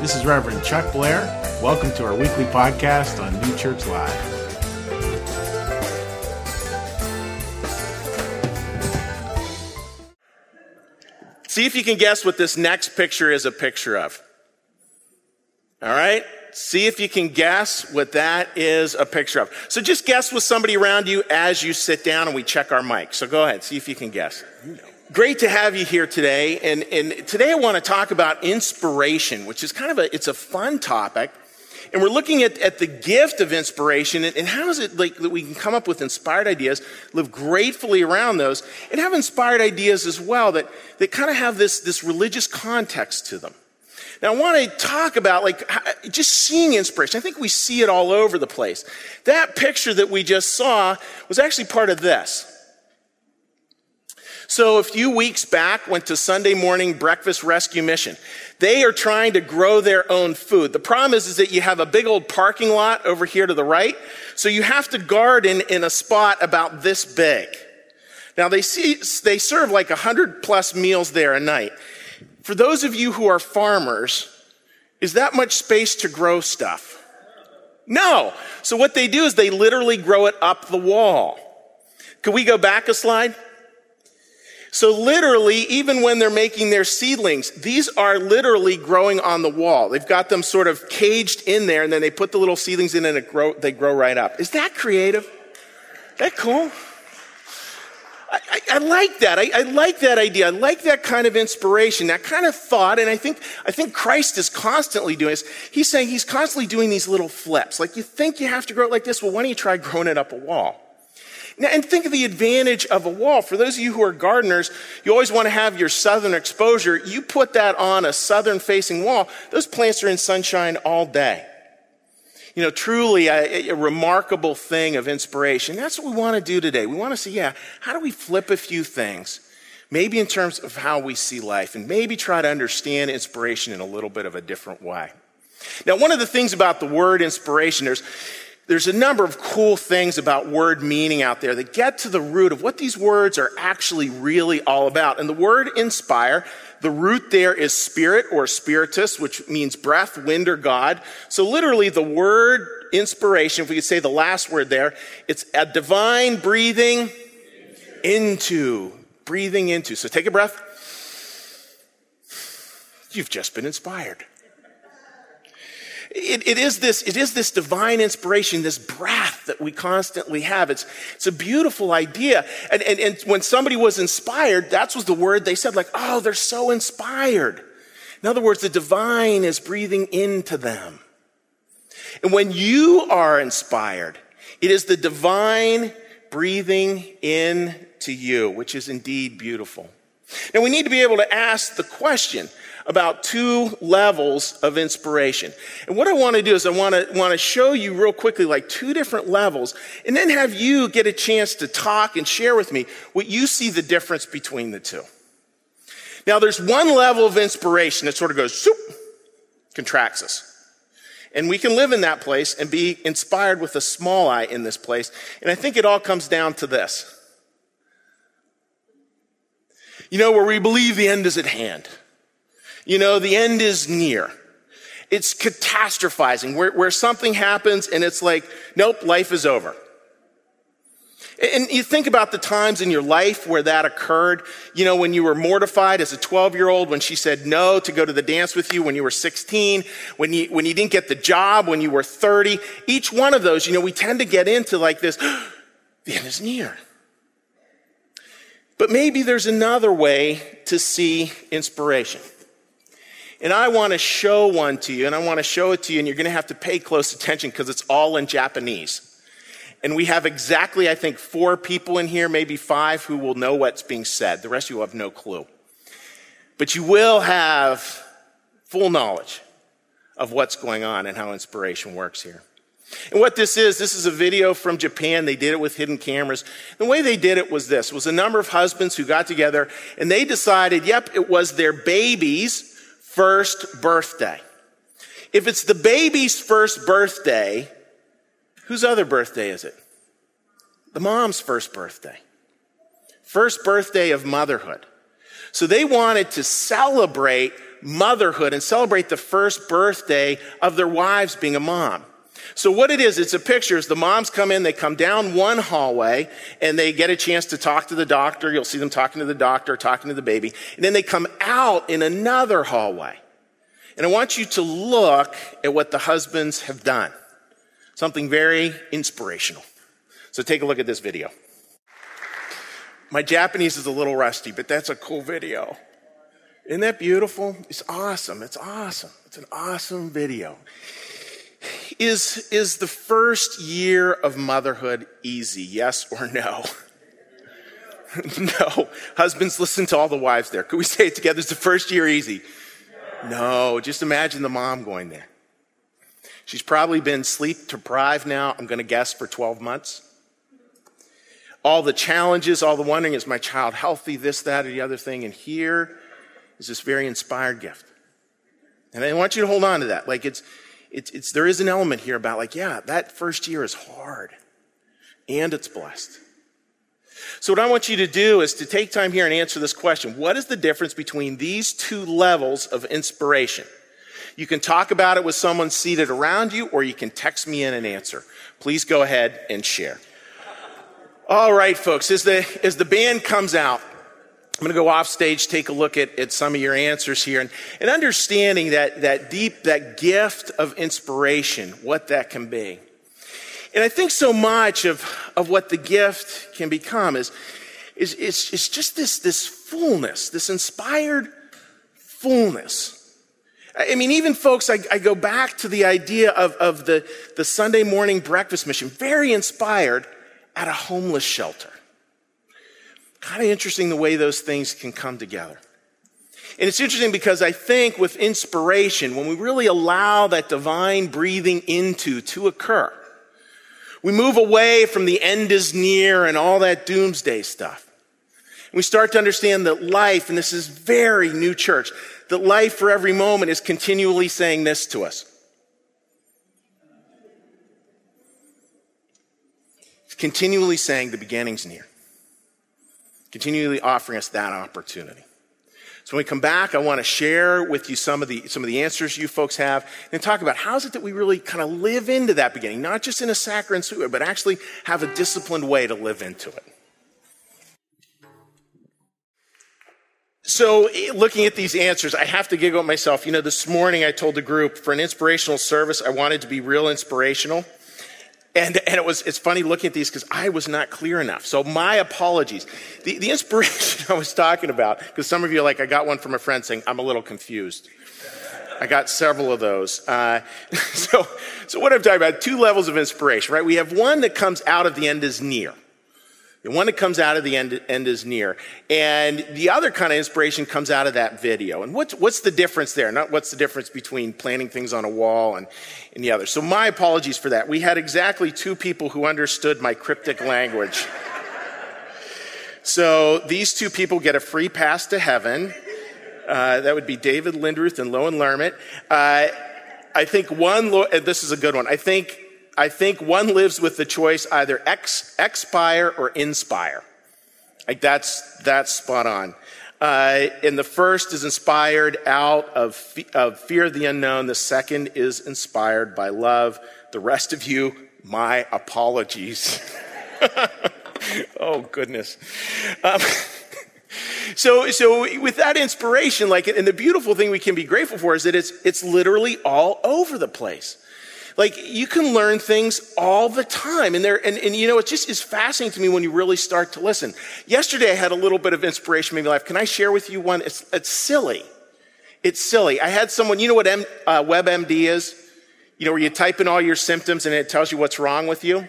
This is Reverend Chuck Blair. Welcome to our weekly podcast on New Church Live. See if you can guess what this next picture is a picture of. All right? See if you can guess what that is a picture of. So just guess with somebody around you as you sit down and we check our mic. So go ahead, see if you can guess. Great to have you here today. And, and today I want to talk about inspiration, which is kind of a, it's a fun topic. And we're looking at, at the gift of inspiration and, and how is it like that we can come up with inspired ideas, live gratefully around those, and have inspired ideas as well that, that kind of have this, this religious context to them. Now, I want to talk about like just seeing inspiration. I think we see it all over the place. That picture that we just saw was actually part of this. So a few weeks back, went to Sunday morning breakfast rescue mission. They are trying to grow their own food. The problem is, is that you have a big old parking lot over here to the right. So you have to garden in a spot about this big. Now they see, they serve like a hundred plus meals there a night. For those of you who are farmers, is that much space to grow stuff? No. So what they do is they literally grow it up the wall. Could we go back a slide? So literally, even when they're making their seedlings, these are literally growing on the wall. They've got them sort of caged in there and then they put the little seedlings in and grow, they grow right up. Is that creative? Is that cool? I, I, I like that. I, I, like that idea. I like that kind of inspiration, that kind of thought. And I think, I think Christ is constantly doing this. He's saying he's constantly doing these little flips. Like you think you have to grow it like this. Well, why don't you try growing it up a wall? Now, and think of the advantage of a wall. For those of you who are gardeners, you always want to have your southern exposure. You put that on a southern facing wall, those plants are in sunshine all day. You know, truly a, a remarkable thing of inspiration. That's what we want to do today. We want to see, yeah, how do we flip a few things? Maybe in terms of how we see life, and maybe try to understand inspiration in a little bit of a different way. Now, one of the things about the word inspiration, there's there's a number of cool things about word meaning out there that get to the root of what these words are actually really all about. And the word inspire, the root there is spirit or spiritus, which means breath, wind, or God. So literally the word inspiration, if we could say the last word there, it's a divine breathing into, breathing into. So take a breath. You've just been inspired. It, it, is this, it is this divine inspiration, this breath that we constantly have. It's, it's a beautiful idea. And, and, and when somebody was inspired, that was the word they said, like, oh, they're so inspired. In other words, the divine is breathing into them. And when you are inspired, it is the divine breathing into you, which is indeed beautiful. Now we need to be able to ask the question, about two levels of inspiration. And what I want to do is I want to, want to show you real quickly like two different levels and then have you get a chance to talk and share with me what you see the difference between the two. Now there's one level of inspiration that sort of goes, soup, contracts us. And we can live in that place and be inspired with a small eye in this place. And I think it all comes down to this. You know, where we believe the end is at hand. You know, the end is near. It's catastrophizing where, where something happens and it's like, nope, life is over. And you think about the times in your life where that occurred. You know, when you were mortified as a 12 year old, when she said no to go to the dance with you when you were 16, when you, when you didn't get the job when you were 30. Each one of those, you know, we tend to get into like this, the end is near. But maybe there's another way to see inspiration. And I want to show one to you, and I want to show it to you, and you're going to have to pay close attention because it's all in Japanese. And we have exactly, I think, four people in here, maybe five, who will know what's being said. The rest of you will have no clue. But you will have full knowledge of what's going on and how inspiration works here. And what this is, this is a video from Japan. They did it with hidden cameras. The way they did it was this, was a number of husbands who got together and they decided, yep, it was their babies first birthday. If it's the baby's first birthday, whose other birthday is it? The mom's first birthday. First birthday of motherhood. So they wanted to celebrate motherhood and celebrate the first birthday of their wives being a mom. So what it is, it's a picture. As the moms come in, they come down one hallway and they get a chance to talk to the doctor. You'll see them talking to the doctor, talking to the baby. And then they come out in another hallway. And I want you to look at what the husbands have done. Something very inspirational. So take a look at this video. My Japanese is a little rusty, but that's a cool video. Isn't that beautiful? It's awesome. It's awesome. It's an awesome video. Is, is the first year of motherhood easy? Yes or no? no. Husbands, listen to all the wives there. Could we say it together? Is the first year easy? No. Just imagine the mom going there. She's probably been sleep deprived now, I'm going to guess, for 12 months. All the challenges, all the wondering, is my child healthy, this, that, or the other thing? And here is this very inspired gift. And I want you to hold on to that. Like it's, it's, it's, there is an element here about like, yeah, that first year is hard and it's blessed. So what I want you to do is to take time here and answer this question. What is the difference between these two levels of inspiration? You can talk about it with someone seated around you or you can text me in an answer. Please go ahead and share. All right, folks, as the, as the band comes out, I'm going to go off stage, take a look at, at some of your answers here, and, and understanding that, that deep, that gift of inspiration, what that can be. And I think so much of, of what the gift can become is, is, is, is just this, this fullness, this inspired fullness. I mean, even folks, I, I go back to the idea of, of the, the Sunday morning breakfast mission, very inspired at a homeless shelter. Kind of interesting the way those things can come together. And it's interesting because I think with inspiration, when we really allow that divine breathing into to occur, we move away from the end is near and all that doomsday stuff. We start to understand that life, and this is very new church, that life for every moment is continually saying this to us. It's continually saying the beginning's near continually offering us that opportunity. So when we come back, I want to share with you some of the, some of the answers you folks have and talk about how is it that we really kind of live into that beginning, not just in a saccharine way, but actually have a disciplined way to live into it. So, eh, looking at these answers, I have to giggle at myself. You know, this morning I told the group for an inspirational service, I wanted to be real inspirational. And, and it was, it's funny looking at these because I was not clear enough. So my apologies. The, the inspiration I was talking about, because some of you are like, I got one from a friend saying, I'm a little confused. I got several of those. Uh, so, so what I'm talking about, two levels of inspiration, right? We have one that comes out of the end is near. The one that comes out of the end, end is near. And the other kind of inspiration comes out of that video. And what's, what's the difference there? Not what's the difference between planting things on a wall and, and the other. So my apologies for that. We had exactly two people who understood my cryptic language. so these two people get a free pass to heaven. Uh, that would be David Lindruth and Lowen Lermit. Uh, I think one, this is a good one. I think I think one lives with the choice either ex, expire or inspire. Like that's, that's spot on. Uh, and the first is inspired out of, of fear of the unknown. The second is inspired by love. The rest of you, my apologies. oh goodness. Um, so, so with that inspiration, like, and the beautiful thing we can be grateful for is that it's, it's literally all over the place. Like you can learn things all the time. And there, and, and you know, it just is fascinating to me when you really start to listen. Yesterday I had a little bit of inspiration in my life. Can I share with you one? It's, it's silly. It's silly. I had someone, you know what M, uh, WebMD is? You know, where you type in all your symptoms and it tells you what's wrong with you?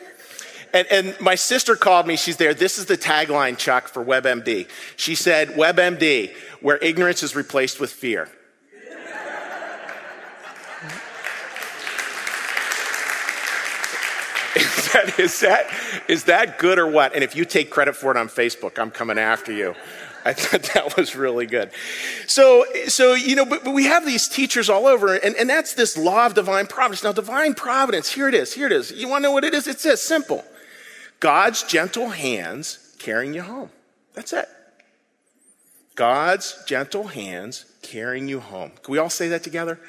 And, and, my sister called me. She's there. This is the tagline, Chuck, for WebMD. She said, WebMD, where ignorance is replaced with fear. is, that, is, that, is that good or what? And if you take credit for it on Facebook, I'm coming after you. I thought that was really good. So, so you know, but, but we have these teachers all over, and, and that's this law of divine providence. Now, divine providence, here it is, here it is. You want to know what it is? It's this simple God's gentle hands carrying you home. That's it. God's gentle hands carrying you home. Can we all say that together?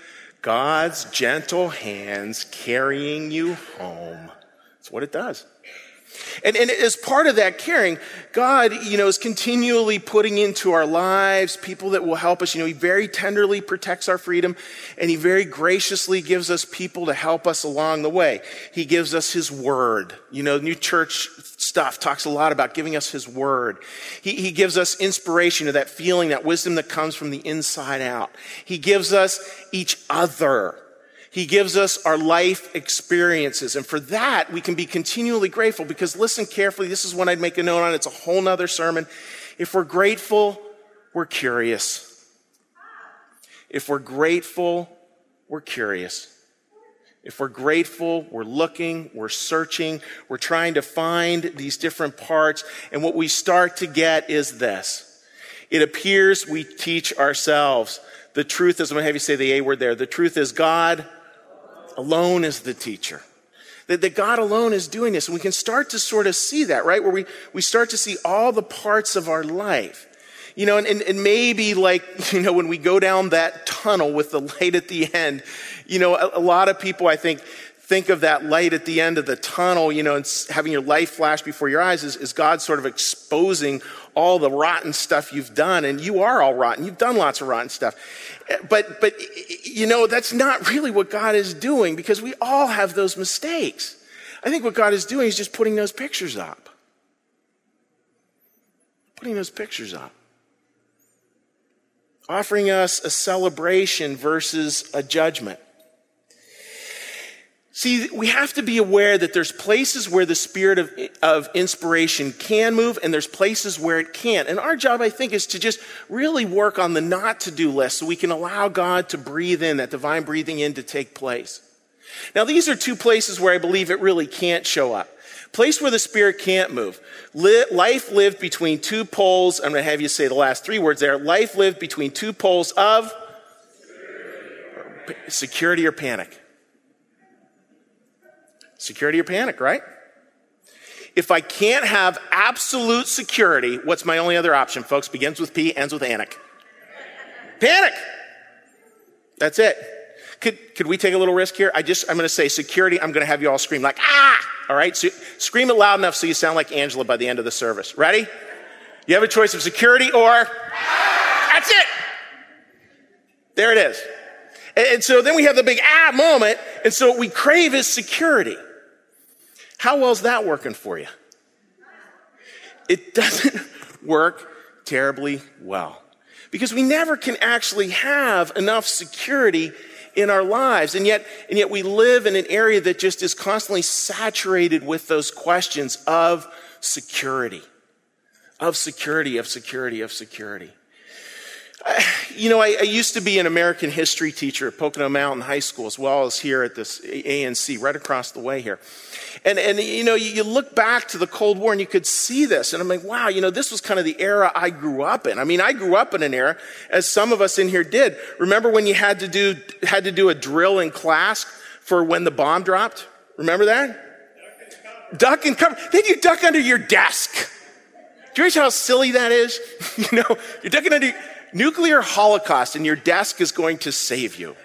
God's gentle hands carrying you home. That's what it does. And, and as part of that caring, God, you know, is continually putting into our lives people that will help us. You know, He very tenderly protects our freedom and He very graciously gives us people to help us along the way. He gives us His Word. You know, New Church stuff talks a lot about giving us His Word. He, he gives us inspiration of that feeling, that wisdom that comes from the inside out. He gives us each other. He gives us our life experiences. And for that, we can be continually grateful because listen carefully. This is one I'd make a note on. It's a whole nother sermon. If we're grateful, we're curious. If we're grateful, we're curious. If we're grateful, we're looking, we're searching, we're trying to find these different parts. And what we start to get is this. It appears we teach ourselves. The truth is, I'm going to have you say the A word there. The truth is God alone is the teacher. That, that God alone is doing this. And we can start to sort of see that, right? Where we, we start to see all the parts of our life. You know, and, and, and maybe like, you know, when we go down that tunnel with the light at the end, you know, a, a lot of people, I think, think of that light at the end of the tunnel, you know, and having your life flash before your eyes is, is God sort of exposing all the rotten stuff you've done. And you are all rotten. You've done lots of rotten stuff. But, but, you know, that's not really what God is doing because we all have those mistakes. I think what God is doing is just putting those pictures up. Putting those pictures up. Offering us a celebration versus a judgment. See, we have to be aware that there's places where the spirit of, of inspiration can move and there's places where it can't. And our job, I think, is to just really work on the not to do list so we can allow God to breathe in, that divine breathing in to take place. Now, these are two places where I believe it really can't show up. Place where the spirit can't move. Life lived between two poles. I'm going to have you say the last three words there. Life lived between two poles of security or panic. Security or panic, right? If I can't have absolute security, what's my only other option, folks? Begins with P, ends with anic. Panic. That's it. Could, could we take a little risk here? I just, I'm going to say security. I'm going to have you all scream like, ah! All right. So scream it loud enough so you sound like Angela by the end of the service. Ready? You have a choice of security or, that's it. There it is. And, and so then we have the big ah moment. And so what we crave is security. How well is that working for you? It doesn't work terribly well because we never can actually have enough security in our lives. And yet, and yet we live in an area that just is constantly saturated with those questions of security, of security, of security, of security. You know, I, I, used to be an American history teacher at Pocono Mountain High School, as well as here at this ANC, right across the way here. And, and you know, you, you look back to the Cold War and you could see this. And I'm like, wow, you know, this was kind of the era I grew up in. I mean, I grew up in an era, as some of us in here did. Remember when you had to do, had to do a drill in class for when the bomb dropped? Remember that? Duck and cover. Then you duck under your desk. Do you realize how silly that is? you know, you're ducking under nuclear holocaust and your desk is going to save you.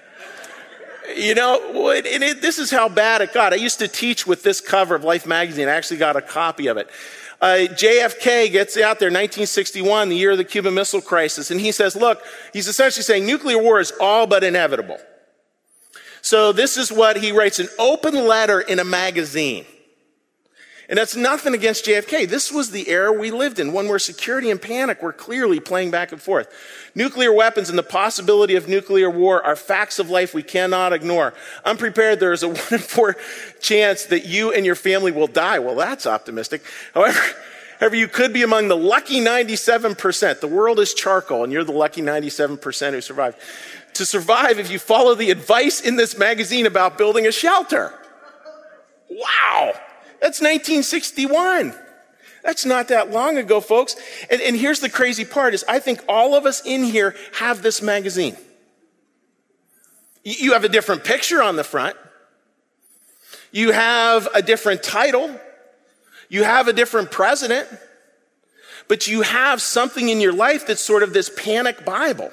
You know, it, this is how bad it got. I used to teach with this cover of Life magazine. I actually got a copy of it. Uh, JFK gets out there, 1961, the year of the Cuban Missile Crisis, and he says, look, he's essentially saying nuclear war is all but inevitable. So this is what he writes, an open letter in a magazine. And that's nothing against JFK. This was the era we lived in, one where security and panic were clearly playing back and forth. Nuclear weapons and the possibility of nuclear war are facts of life we cannot ignore. Unprepared, there is a one in four chance that you and your family will die. Well, that's optimistic. However, however, you could be among the lucky 97%. The world is charcoal, and you're the lucky 97% who survived. To survive if you follow the advice in this magazine about building a shelter. Wow. That's 1961. That's not that long ago, folks. And, and, here's the crazy part is I think all of us in here have this magazine. You have a different picture on the front. You have a different title. You have a different president. But you have something in your life that's sort of this panic Bible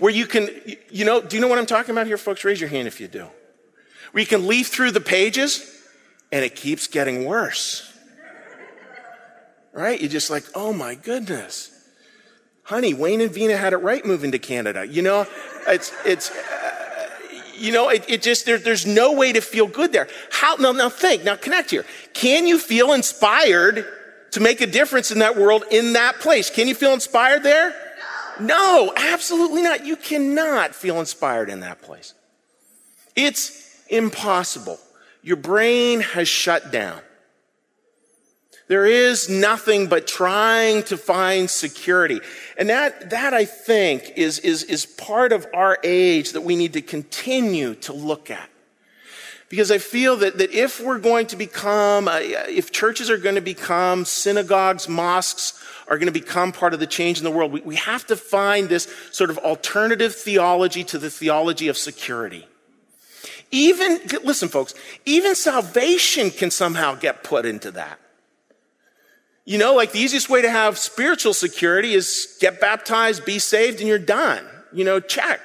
where you can, you know, do you know what I'm talking about here, folks? Raise your hand if you do. Where you can leaf through the pages and it keeps getting worse. Right? You're just like, oh my goodness. Honey, Wayne and Vina had it right moving to Canada. You know, it's, it's, uh, you know, it, it just, there, there's no way to feel good there. How, now, now think, now connect here. Can you feel inspired to make a difference in that world in that place? Can you feel inspired there? No, absolutely not. You cannot feel inspired in that place. It's impossible. Your brain has shut down. There is nothing but trying to find security. And that, that I think is, is, is part of our age that we need to continue to look at. Because I feel that, that if we're going to become, uh, if churches are going to become synagogues, mosques, are going to become part of the change in the world, we, we have to find this sort of alternative theology to the theology of security. Even, listen folks, even salvation can somehow get put into that. You know, like the easiest way to have spiritual security is get baptized, be saved, and you're done. You know, check.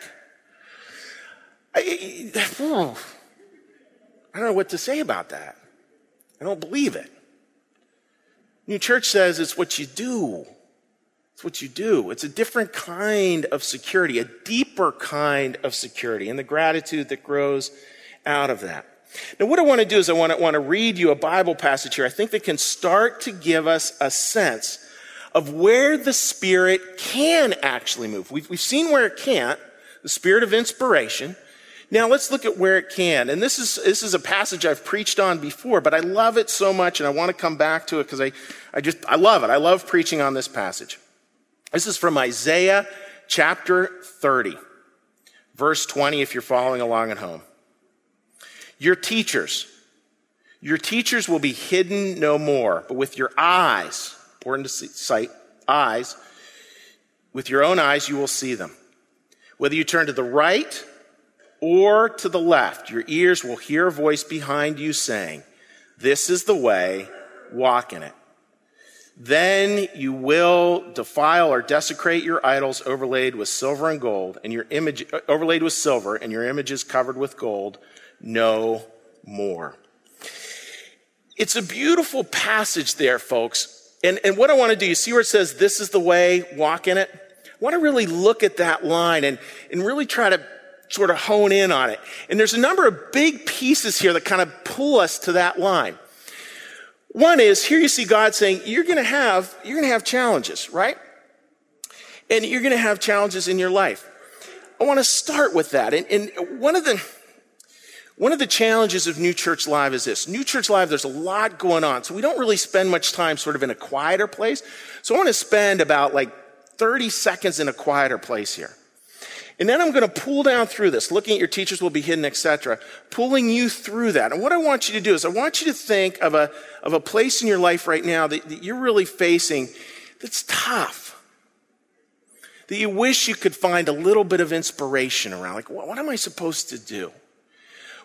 I, oh, I don't know what to say about that. I don't believe it. New Church says it's what you do. It's what you do. It's a different kind of security, a deeper kind of security, and the gratitude that grows out of that. Now, what I want to do is I want to, want to read you a Bible passage here. I think that can start to give us a sense of where the Spirit can actually move. We've, we've seen where it can't, the Spirit of inspiration. Now let's look at where it can. And this is, this is a passage I've preached on before, but I love it so much and I want to come back to it because I, I just, I love it. I love preaching on this passage. This is from Isaiah chapter 30, verse 20, if you're following along at home. Your teachers, your teachers will be hidden no more, but with your eyes, important to sight, eyes, with your own eyes you will see them. Whether you turn to the right or to the left, your ears will hear a voice behind you saying, This is the way, walk in it. Then you will defile or desecrate your idols overlaid with silver and gold, and your image uh, overlaid with silver, and your images covered with gold no more. It's a beautiful passage there, folks. And, and what I want to do, you see where it says, This is the way, walk in it? I want to really look at that line and, and really try to sort of hone in on it. And there's a number of big pieces here that kind of pull us to that line. One is here you see God saying, You're gonna have, you're gonna have challenges, right? And you're gonna have challenges in your life. I want to start with that. And, and one of the one of the challenges of New Church Live is this. New Church Live, there's a lot going on. So we don't really spend much time sort of in a quieter place. So I want to spend about like 30 seconds in a quieter place here. And then I'm going to pull down through this, looking at your teachers will be hidden, etc., pulling you through that. And what I want you to do is I want you to think of a, of a place in your life right now that, that you're really facing that's tough. That you wish you could find a little bit of inspiration around. Like, what, what am I supposed to do?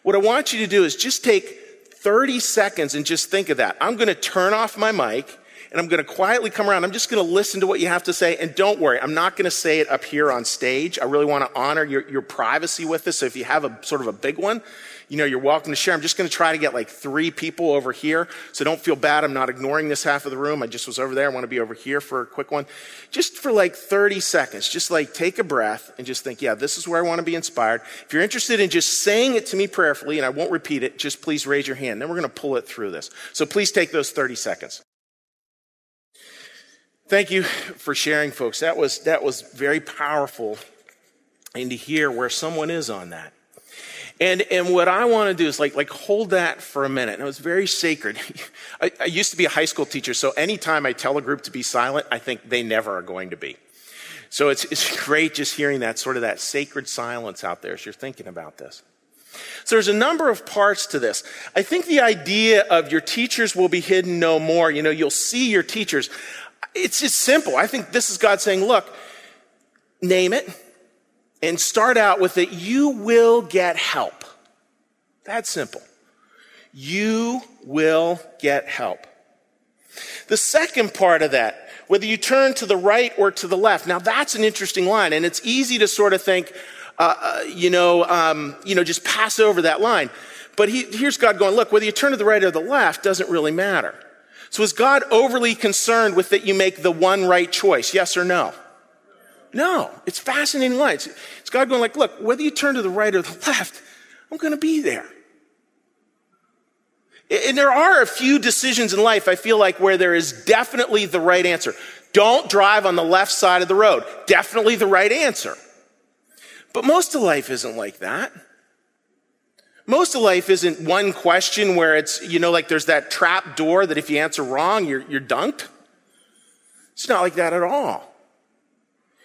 What I want you to do is just take 30 seconds and just think of that. I'm going to turn off my mic and I'm going to quietly come around. I'm just going to listen to what you have to say. And don't worry, I'm not going to say it up here on stage. I really want to honor your, your privacy with this. So if you have a sort of a big one, you know, you're welcome to share. I'm just going to try to get like three people over here. So don't feel bad. I'm not ignoring this half of the room. I just was over there. I want to be over here for a quick one. Just for like 30 seconds, just like take a breath and just think, yeah, this is where I want to be inspired. If you're interested in just saying it to me prayerfully, and I won't repeat it, just please raise your hand. Then we're going to pull it through this. So please take those 30 seconds. Thank you for sharing, folks. That was, that was very powerful and to hear where someone is on that. And, and what I want to do is like, like hold that for a minute. And it was very sacred. I, I used to be a high school teacher, so anytime I tell a group to be silent, I think they never are going to be. So it's, it's great just hearing that sort of that sacred silence out there as you're thinking about this. So there's a number of parts to this. I think the idea of your teachers will be hidden no more, you know, you'll see your teachers. It's just simple. I think this is God saying, look, name it, and start out with it, you will get help. That's simple. You will get help. The second part of that, whether you turn to the right or to the left. Now that's an interesting line, and it's easy to sort of think, uh, uh, you know, um, you know, just pass over that line. But he, here's God going, look, whether you turn to the right or the left doesn't really matter. So is God overly concerned with that you make the one right choice? Yes or no? No. It's fascinating line. It's, God going like, look, whether you turn to the right or the left, I'm going to be there. And there are a few decisions in life I feel like where there is definitely the right answer. Don't drive on the left side of the road. Definitely the right answer. But most of life isn't like that. Most of life isn't one question where it's, you know, like there's that trap door that if you answer wrong, you're, you're dunked. It's not like that at all.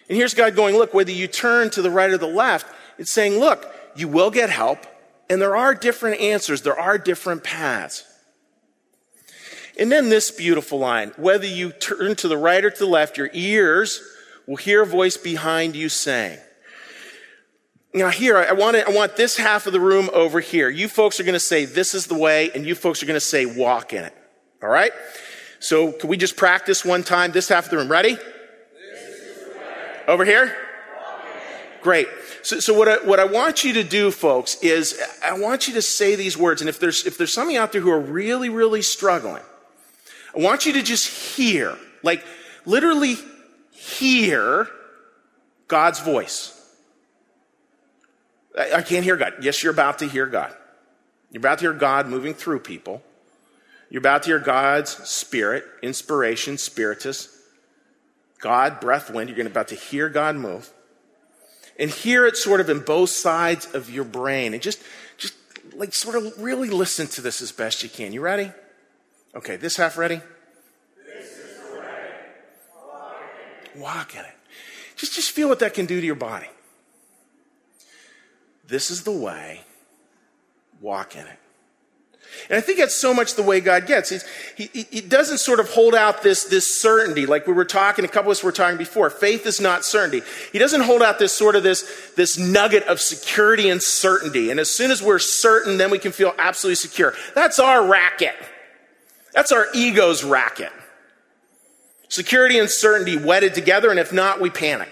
And here's God going, look, whether you turn to the right or the left, it's saying, look, you will get help, and there are different answers, there are different paths. And then this beautiful line whether you turn to the right or to the left, your ears will hear a voice behind you saying, now here, I want, to, I want this half of the room over here. You folks are going to say, this is the way, and you folks are going to say, walk in it. All right? So can we just practice one time? This half of the room. Ready? Over here? Great. So, so what, I, what I want you to do, folks, is I want you to say these words. And if there's, if there's somebody out there who are really, really struggling, I want you to just hear, like literally hear God's voice. I can't hear God. Yes, you're about to hear God. You're about to hear God moving through people. You're about to hear God's spirit, inspiration, spiritus, God, breath, wind. You're about to hear God move. And hear it sort of in both sides of your brain. And just, just like sort of really listen to this as best you can. You ready? Okay, this half ready? This Walk, in Walk in it. Just, just feel what that can do to your body. This is the way. Walk in it. And I think that's so much the way God gets. he, he doesn't sort of hold out this, this certainty, like we were talking, a couple of us were talking before. Faith is not certainty. He doesn't hold out this sort of this, this nugget of security and certainty. And as soon as we're certain, then we can feel absolutely secure. That's our racket. That's our ego's racket. Security and certainty wedded together, and if not, we panic.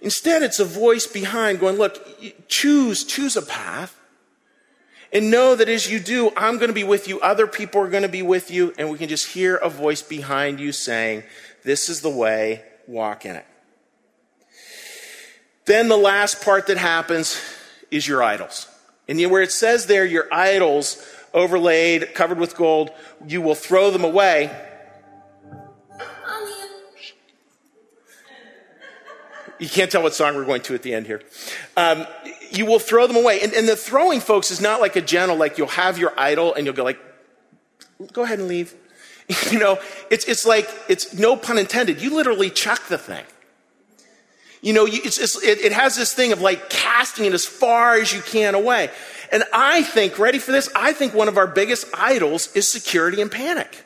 Instead, it's a voice behind going, look, choose, choose a path. And know that as you do, I'm going to be with you, other people are going to be with you, and we can just hear a voice behind you saying, This is the way, walk in it. Then the last part that happens is your idols. And where it says there, your idols overlaid, covered with gold, you will throw them away. You can't tell what song we're going to at the end here. Um, you will throw them away. And, and the throwing, folks, is not like a gentle, like you'll have your idol and you'll go like, go ahead and leave. you know, it's, it's like, it's no pun intended. You literally chuck the thing. You know, it's, it's, it, it has this thing of like casting it as far as you can away. And I think, ready for this? I think one of our biggest idols is security and panic.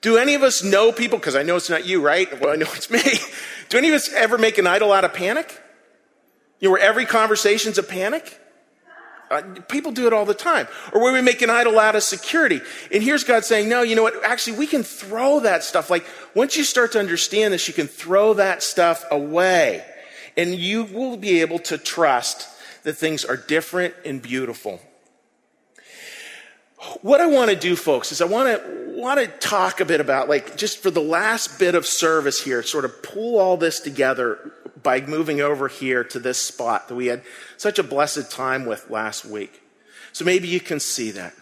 Do any of us know people, because I know it's not you, right? Well, I know it's me. Do any of us ever make an idol out of panic? You know, where every conversation's a panic? Uh, people do it all the time. Or where we make an idol out of security. And here's God saying, no, you know what? Actually, we can throw that stuff. Like, once you start to understand this, you can throw that stuff away. And you will be able to trust that things are different and beautiful. What I want to do, folks, is I want to want to talk a bit about, like, just for the last bit of service here, sort of pull all this together by moving over here to this spot that we had such a blessed time with last week. So maybe you can see that.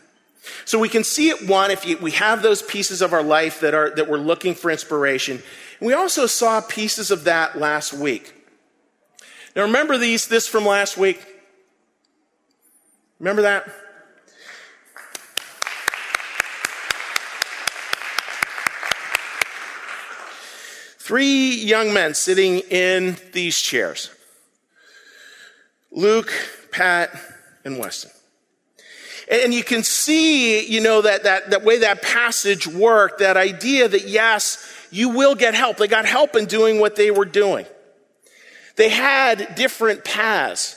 So we can see it one if you, we have those pieces of our life that are that we're looking for inspiration. We also saw pieces of that last week. Now remember these this from last week? Remember that? Three young men sitting in these chairs Luke, Pat, and Weston. And you can see, you know, that, that, that way that passage worked, that idea that yes, you will get help. They got help in doing what they were doing. They had different paths.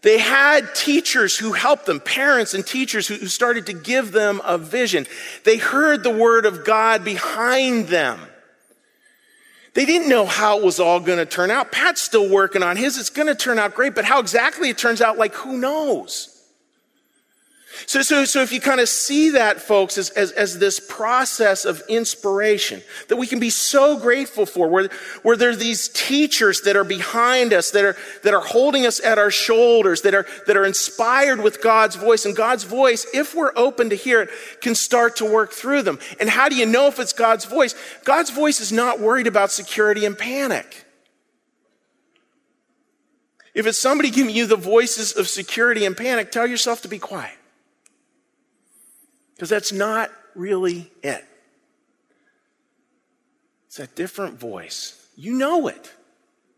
They had teachers who helped them, parents and teachers who, started to give them a vision. They heard the word of God behind them. They didn't know how it was all going to turn out. Pat's still working on his. It's going to turn out great, but how exactly it turns out, like, who knows? So, so, so if you kind of see that, folks, as, as, as, this process of inspiration that we can be so grateful for, where, where there are these teachers that are behind us, that are, that are holding us at our shoulders, that are, that are inspired with God's voice. And God's voice, if we're open to hear it, can start to work through them. And how do you know if it's God's voice? God's voice is not worried about security and panic. If it's somebody giving you the voices of security and panic, tell yourself to be quiet. Because that's not really it. It's a different voice. You know it.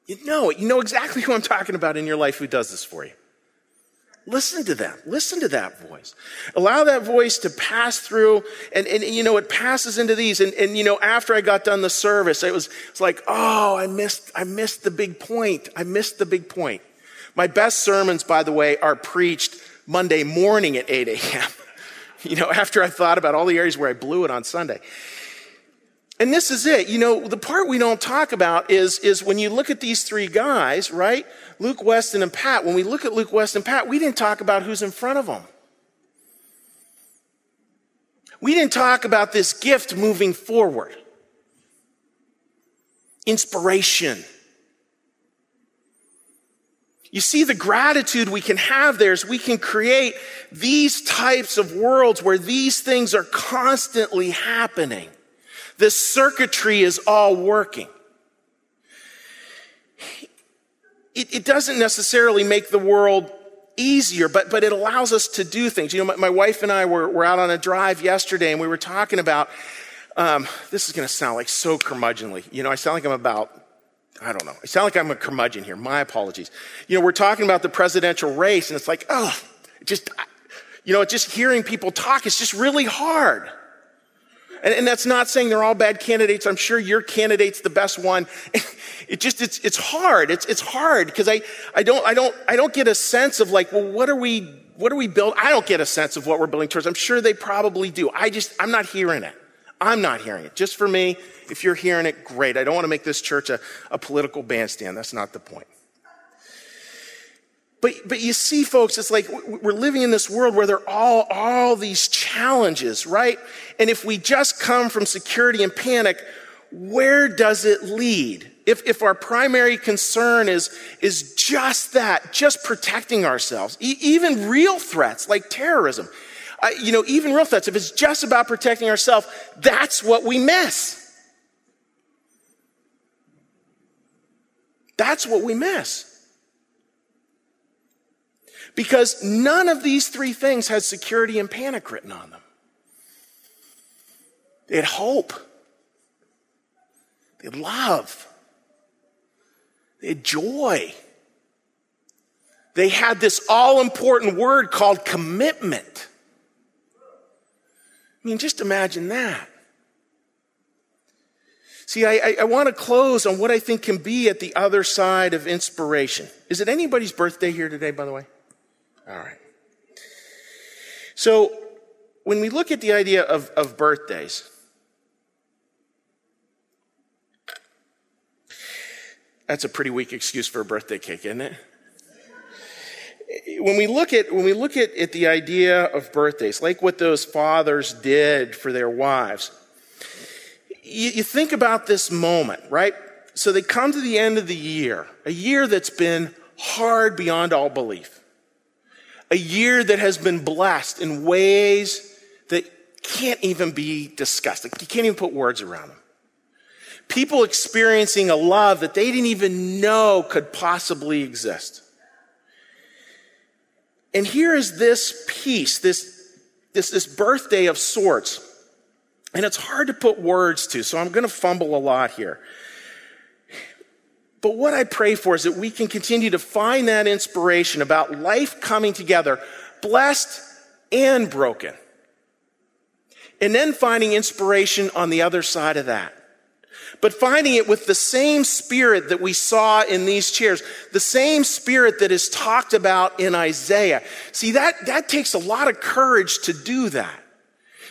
You know it. You know exactly who I'm talking about in your life who does this for you. Listen to them. Listen to that voice. Allow that voice to pass through. And, and you know, it passes into these. And, and, you know, after I got done the service, it was, it's like, oh, I missed, I missed the big point. I missed the big point. My best sermons, by the way, are preached Monday morning at 8 a.m. you know, after I thought about all the areas where I blew it on Sunday. And this is it. You know, the part we don't talk about is, is when you look at these three guys, right? Luke Weston and Pat. When we look at Luke Weston and Pat, we didn't talk about who's in front of them. We didn't talk about this gift moving forward. Inspiration. You see, the gratitude we can have there is we can create these types of worlds where these things are constantly happening. The circuitry is all working. It, it, doesn't necessarily make the world easier, but, but it allows us to do things. You know, my, my wife and I were, were out on a drive yesterday and we were talking about, um, this is going to sound like so curmudgeonly. You know, I sound like I'm about I don't know. I sound like I'm a curmudgeon here. My apologies. You know, we're talking about the presidential race, and it's like, oh, just, you know, just hearing people talk is just really hard. And, and, that's not saying they're all bad candidates. I'm sure your candidate's the best one. It just, it's, it's hard. It's, it's hard because I, I don't, I don't, I don't get a sense of like, well, what are we, what are we building? I don't get a sense of what we're building towards. I'm sure they probably do. I just, I'm not hearing it. I'm not hearing it. Just for me, if you're hearing it, great. I don't want to make this church a, a political bandstand. That's not the point. But, but you see, folks, it's like we're living in this world where there are all, all these challenges, right? And if we just come from security and panic, where does it lead? If, if our primary concern is, is just that, just protecting ourselves, e- even real threats like terrorism, you know, even real threats, if it's just about protecting ourselves, that's what we miss. That's what we miss. Because none of these three things had security and panic written on them. They had hope. They had love. They had joy. They had this all important word called commitment. I mean, just imagine that. See, I, I, want to close on what I think can be at the other side of inspiration. Is it anybody's birthday here today, by the way? All right. So, when we look at the idea of, of birthdays, that's a pretty weak excuse for a birthday cake, isn't it? When we look at when we look at, at the idea of birthdays, like what those fathers did for their wives, you, you think about this moment, right? So they come to the end of the year, a year that's been hard beyond all belief, a year that has been blessed in ways that can't even be discussed. Like you can't even put words around them. People experiencing a love that they didn't even know could possibly exist. And here is this piece, this, this, this birthday of sorts. And it's hard to put words to, so I'm going to fumble a lot here. But what I pray for is that we can continue to find that inspiration about life coming together, blessed and broken. And then finding inspiration on the other side of that. But finding it with the same spirit that we saw in these chairs, the same spirit that is talked about in Isaiah. See, that, that takes a lot of courage to do that.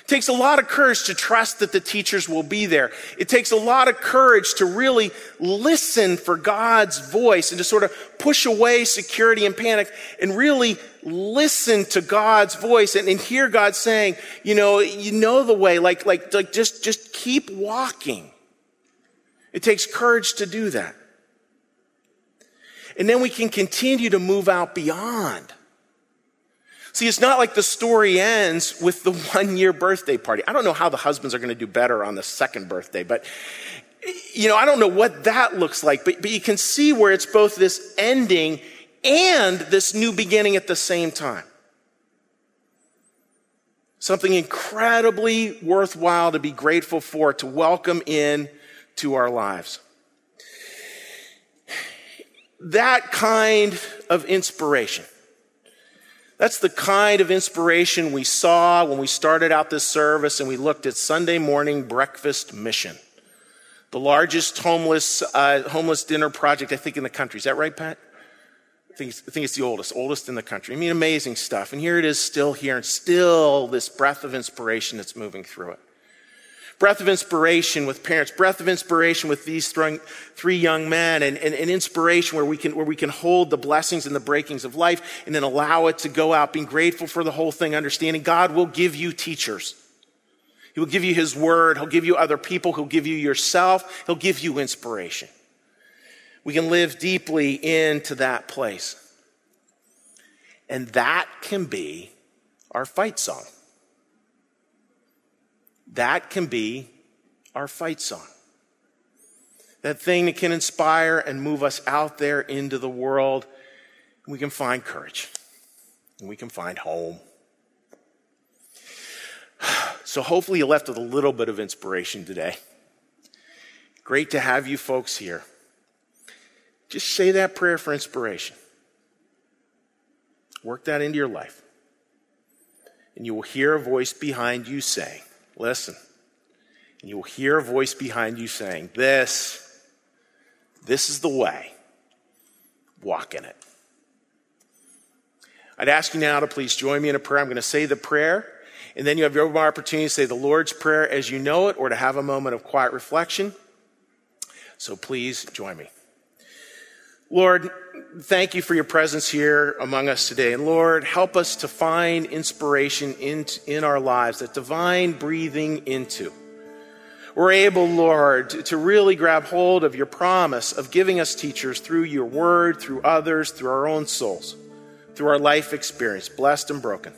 It takes a lot of courage to trust that the teachers will be there. It takes a lot of courage to really listen for God's voice and to sort of push away security and panic and really listen to God's voice and, and hear God saying, you know, you know the way, like, like, like just, just keep walking. It takes courage to do that. And then we can continue to move out beyond. See, it's not like the story ends with the one year birthday party. I don't know how the husbands are going to do better on the second birthday, but you know, I don't know what that looks like, but, but you can see where it's both this ending and this new beginning at the same time. Something incredibly worthwhile to be grateful for, to welcome in to our lives. That kind of inspiration. That's the kind of inspiration we saw when we started out this service and we looked at Sunday morning breakfast mission. The largest homeless, uh, homeless dinner project, I think, in the country. Is that right, Pat? I think, I think it's the oldest, oldest in the country. I mean, amazing stuff. And here it is still here and still this breath of inspiration that's moving through it breath of inspiration with parents, breath of inspiration with these three young men, and, and, and, inspiration where we, can, where we can hold the blessings and the breakings of life and then allow it to go out, being grateful for the whole thing, understanding God will give you teachers. He will give you His word. He'll give you other people. He'll give you yourself. He'll give you inspiration. We can live deeply into that place. And that can be our fight song. That can be our fight song. That thing that can inspire and move us out there into the world. We can find courage. And we can find home. So hopefully you left with a little bit of inspiration today. Great to have you folks here. Just say that prayer for inspiration. Work that into your life. And you will hear a voice behind you say, Listen. And you will hear a voice behind you saying, This, this is the way. Walk in it. I'd ask you now to please join me in a prayer. I'm going to say the prayer, and then you have your opportunity to say the Lord's Prayer as you know it or to have a moment of quiet reflection. So please join me. Lord, thank you for your presence here among us today. And Lord, help us to find inspiration in, in our lives, that divine breathing into. We're able, Lord, to really grab hold of your promise of giving us teachers through your word, through others, through our own souls, through our life experience, blessed and broken.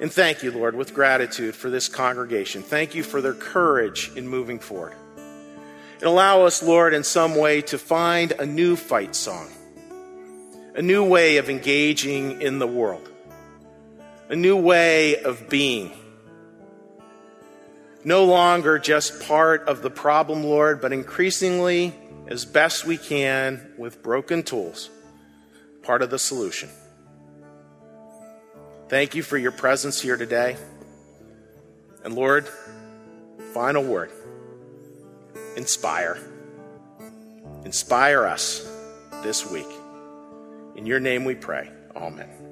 And thank you, Lord, with gratitude for this congregation. Thank you for their courage in moving forward. And allow us, Lord, in some way to find a new fight song, a new way of engaging in the world, a new way of being. No longer just part of the problem, Lord, but increasingly, as best we can, with broken tools, part of the solution. Thank you for your presence here today. And Lord, final word inspire. Inspire us this week. In your name we pray. Amen.